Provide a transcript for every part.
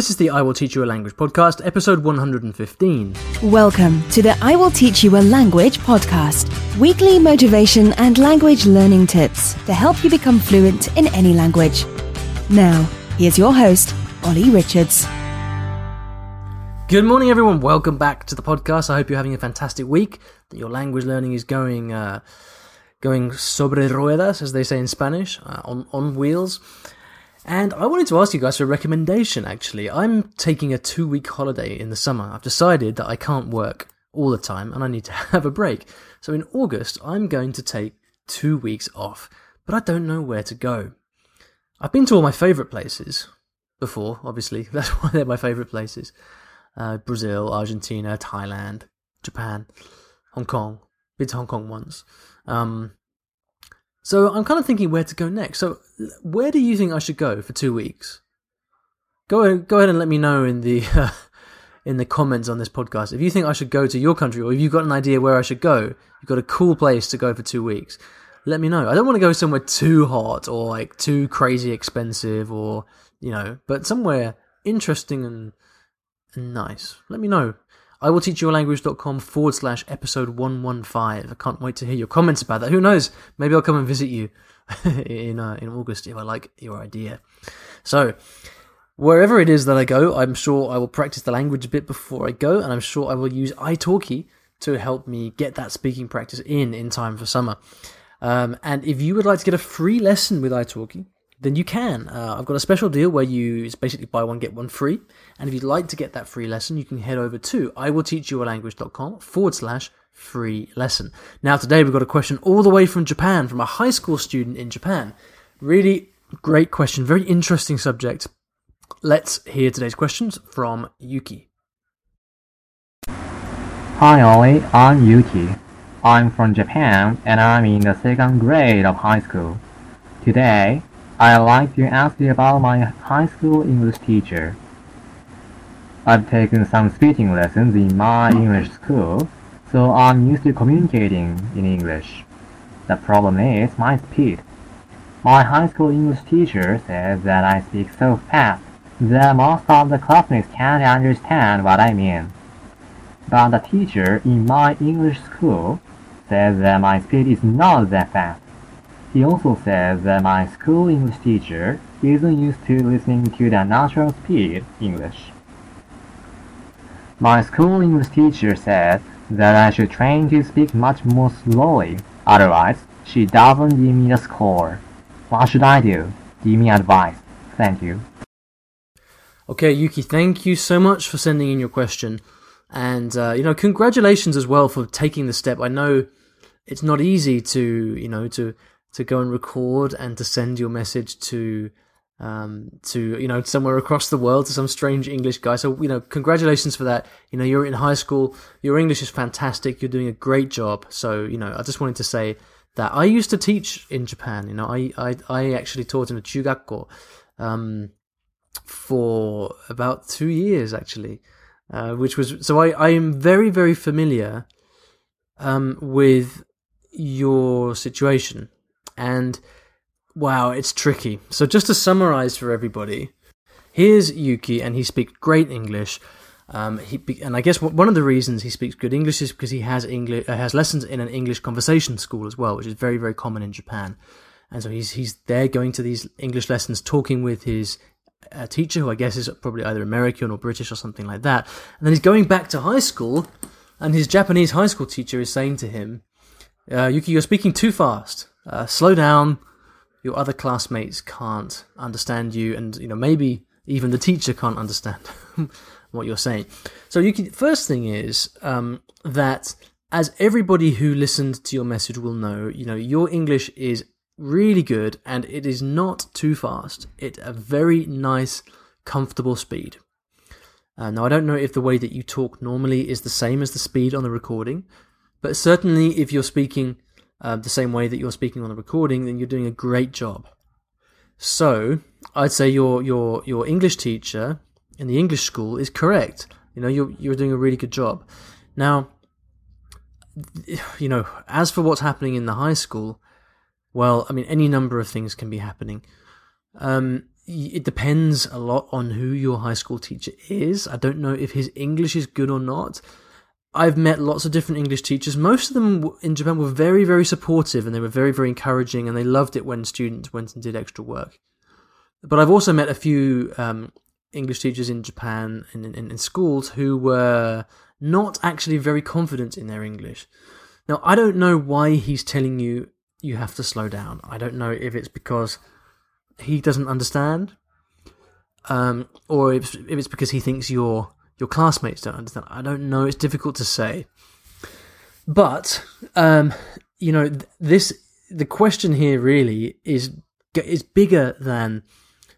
This is the I Will Teach You a Language podcast, episode 115. Welcome to the I Will Teach You a Language podcast, weekly motivation and language learning tips to help you become fluent in any language. Now, here's your host, Ollie Richards. Good morning, everyone. Welcome back to the podcast. I hope you're having a fantastic week, that your language learning is going, uh, going sobre ruedas, as they say in Spanish, uh, on, on wheels. And I wanted to ask you guys for a recommendation, actually. I'm taking a two week holiday in the summer. I've decided that I can't work all the time and I need to have a break. So in August, I'm going to take two weeks off, but I don't know where to go. I've been to all my favourite places before, obviously. That's why they're my favourite places uh, Brazil, Argentina, Thailand, Japan, Hong Kong. Been to Hong Kong once. Um, so I'm kind of thinking where to go next. So where do you think I should go for two weeks? Go go ahead and let me know in the uh, in the comments on this podcast if you think I should go to your country or if you've got an idea where I should go. You've got a cool place to go for two weeks. Let me know. I don't want to go somewhere too hot or like too crazy expensive or you know, but somewhere interesting and, and nice. Let me know. I will teach you a language.com forward slash episode 115. I can't wait to hear your comments about that. Who knows? Maybe I'll come and visit you in, uh, in August if I like your idea. So, wherever it is that I go, I'm sure I will practice the language a bit before I go, and I'm sure I will use italki to help me get that speaking practice in in time for summer. Um, and if you would like to get a free lesson with italki, then you can. Uh, I've got a special deal where you basically buy one, get one free. And if you'd like to get that free lesson, you can head over to iwillteachyoualanguage.com forward slash free lesson. Now, today we've got a question all the way from Japan, from a high school student in Japan. Really great question, very interesting subject. Let's hear today's questions from Yuki. Hi Ollie, I'm Yuki. I'm from Japan and I'm in the second grade of high school. Today, I'd like to ask you about my high school English teacher. I've taken some speaking lessons in my English school, so I'm used to communicating in English. The problem is my speed. My high school English teacher says that I speak so fast that most of the classmates can't understand what I mean. But the teacher in my English school says that my speed is not that fast. He also says that my school English teacher isn't used to listening to the natural speed English. My school English teacher said that I should train to speak much more slowly, otherwise she doesn't give me the score. What should I do? Give me advice. Thank you. Okay, Yuki, thank you so much for sending in your question. And, uh, you know, congratulations as well for taking the step. I know it's not easy to, you know, to to go and record and to send your message to um, to you know somewhere across the world to some strange English guy. So you know, congratulations for that. You know, you're in high school. Your English is fantastic. You're doing a great job. So you know, I just wanted to say that I used to teach in Japan. You know, I I, I actually taught in a chugakko um, for about two years actually, uh, which was so I I am very very familiar um, with your situation and wow, it's tricky. So just to summarize for everybody, here's Yuki, and he speaks great English. Um, he and I guess one of the reasons he speaks good English is because he has English uh, has lessons in an English conversation school as well, which is very very common in Japan. And so he's he's there going to these English lessons, talking with his uh, teacher, who I guess is probably either American or British or something like that. And then he's going back to high school, and his Japanese high school teacher is saying to him, uh, "Yuki, you're speaking too fast." Uh, slow down. Your other classmates can't understand you, and you know maybe even the teacher can't understand what you're saying. So you can, first thing is um, that as everybody who listened to your message will know, you know your English is really good and it is not too fast. It's a very nice, comfortable speed. Uh, now I don't know if the way that you talk normally is the same as the speed on the recording, but certainly if you're speaking uh, the same way that you're speaking on the recording, then you're doing a great job. So I'd say your your your English teacher in the English school is correct. You know, you're you're doing a really good job. Now, you know, as for what's happening in the high school, well, I mean, any number of things can be happening. Um, it depends a lot on who your high school teacher is. I don't know if his English is good or not. I've met lots of different English teachers. Most of them in Japan were very, very supportive and they were very, very encouraging and they loved it when students went and did extra work. But I've also met a few um, English teachers in Japan in, in, in schools who were not actually very confident in their English. Now, I don't know why he's telling you you have to slow down. I don't know if it's because he doesn't understand, um, or if, if it's because he thinks your your classmates don't understand. I don't know. It's difficult to say. But um, you know, this the question here really is is bigger than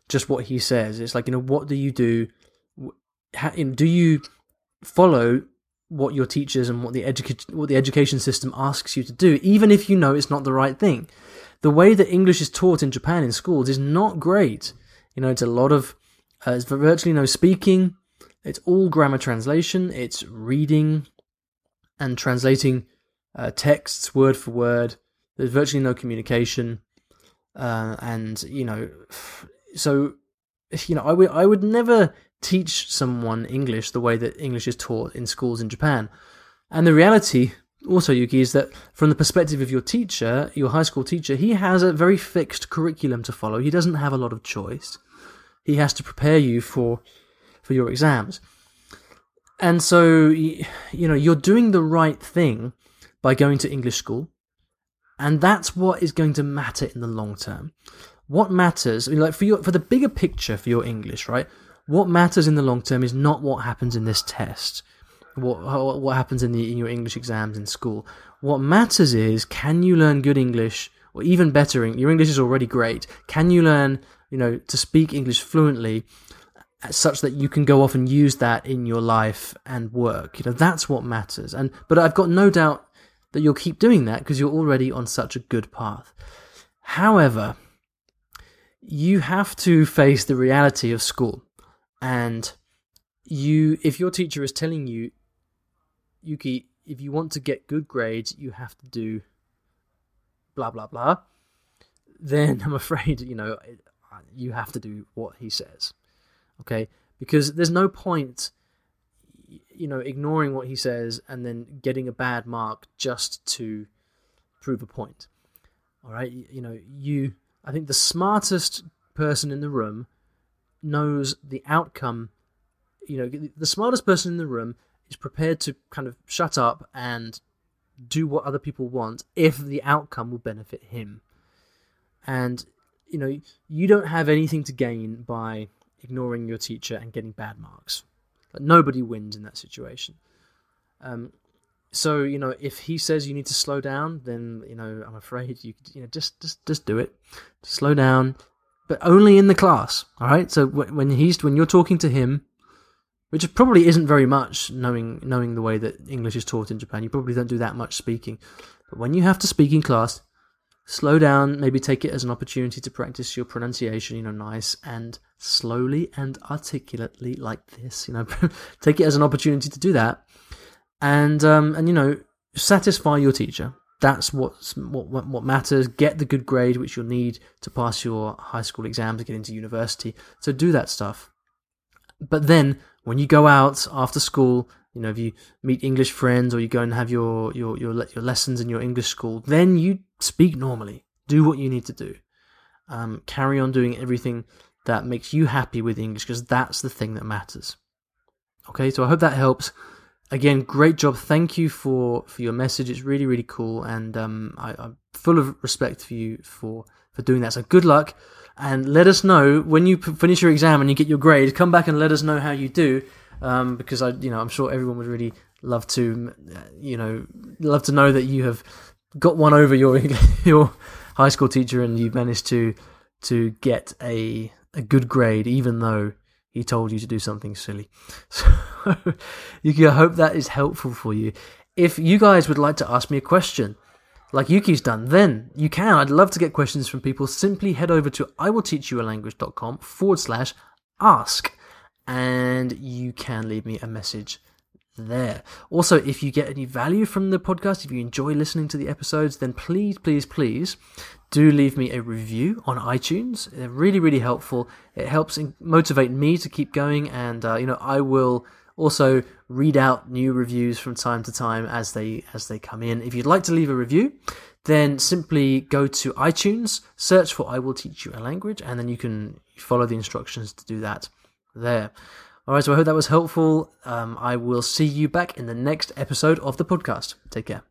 just what he says. It's like you know, what do you do? How, you know, do you follow what your teachers and what the educa- what the education system asks you to do, even if you know it's not the right thing? The way that English is taught in Japan in schools is not great. You know, it's a lot of uh, virtually no speaking. It's all grammar translation. It's reading and translating uh, texts word for word. There's virtually no communication, uh, and you know, so you know, I would I would never teach someone English the way that English is taught in schools in Japan. And the reality, also, Yuki, is that from the perspective of your teacher, your high school teacher, he has a very fixed curriculum to follow. He doesn't have a lot of choice. He has to prepare you for for your exams. And so, you know, you're doing the right thing by going to English school. And that's what is going to matter in the long term. What matters, I mean, like for your, for the bigger picture for your English, right? What matters in the long term is not what happens in this test, what what happens in the in your English exams in school. What matters is can you learn good English, or even better, your English is already great. Can you learn, you know, to speak English fluently, such that you can go off and use that in your life and work. You know, that's what matters. And but I've got no doubt that you'll keep doing that because you're already on such a good path. However, you have to face the reality of school. And you if your teacher is telling you Yuki, if you want to get good grades, you have to do blah blah blah, then I'm afraid, you know, you have to do what he says okay? Because there's no point you know ignoring what he says and then getting a bad mark just to prove a point all right? You know you i think the smartest person in the room knows the outcome you know the smartest person in the room is prepared to kind of shut up and do what other people want if the outcome will benefit him. And you know you don't have anything to gain by ignoring your teacher and getting bad marks. Like, nobody wins in that situation. Um, so you know, if he says you need to slow down, then you know I'm afraid you you know just just just do it. Slow down, but only in the class. All right. So when he's when you're talking to him, which probably isn't very much, knowing knowing the way that English is taught in Japan, you probably don't do that much speaking. But when you have to speak in class, slow down. Maybe take it as an opportunity to practice your pronunciation. You know, nice and slowly and articulately like this. You know, take it as an opportunity to do that, and um, and you know, satisfy your teacher. That's what's, what what what matters. Get the good grade which you'll need to pass your high school exam to get into university. So do that stuff. But then when you go out after school, you know, if you meet English friends or you go and have your your your your lessons in your English school, then you speak normally. Do what you need to do. Um, carry on doing everything that makes you happy with English because that's the thing that matters. Okay, so I hope that helps. Again, great job. Thank you for for your message. It's really really cool, and um, I, I'm full of respect for you for for doing that. So good luck, and let us know when you p- finish your exam and you get your grade. Come back and let us know how you do, um, because I you know I'm sure everyone would really love to uh, you know love to know that you have got one over your your high school teacher and you've managed to to get a a good grade even though he told you to do something silly. So Yuki, I hope that is helpful for you. If you guys would like to ask me a question, like Yuki's done, then you can. I'd love to get questions from people. Simply head over to iwillteachyoualanguage.com forward slash ask and you can leave me a message there. Also, if you get any value from the podcast, if you enjoy listening to the episodes, then please, please, please do leave me a review on iTunes. They're really, really helpful. It helps in- motivate me to keep going, and uh, you know, I will also read out new reviews from time to time as they as they come in. If you'd like to leave a review, then simply go to iTunes, search for "I will teach you a language," and then you can follow the instructions to do that there. All right, so I hope that was helpful. Um, I will see you back in the next episode of the podcast. Take care.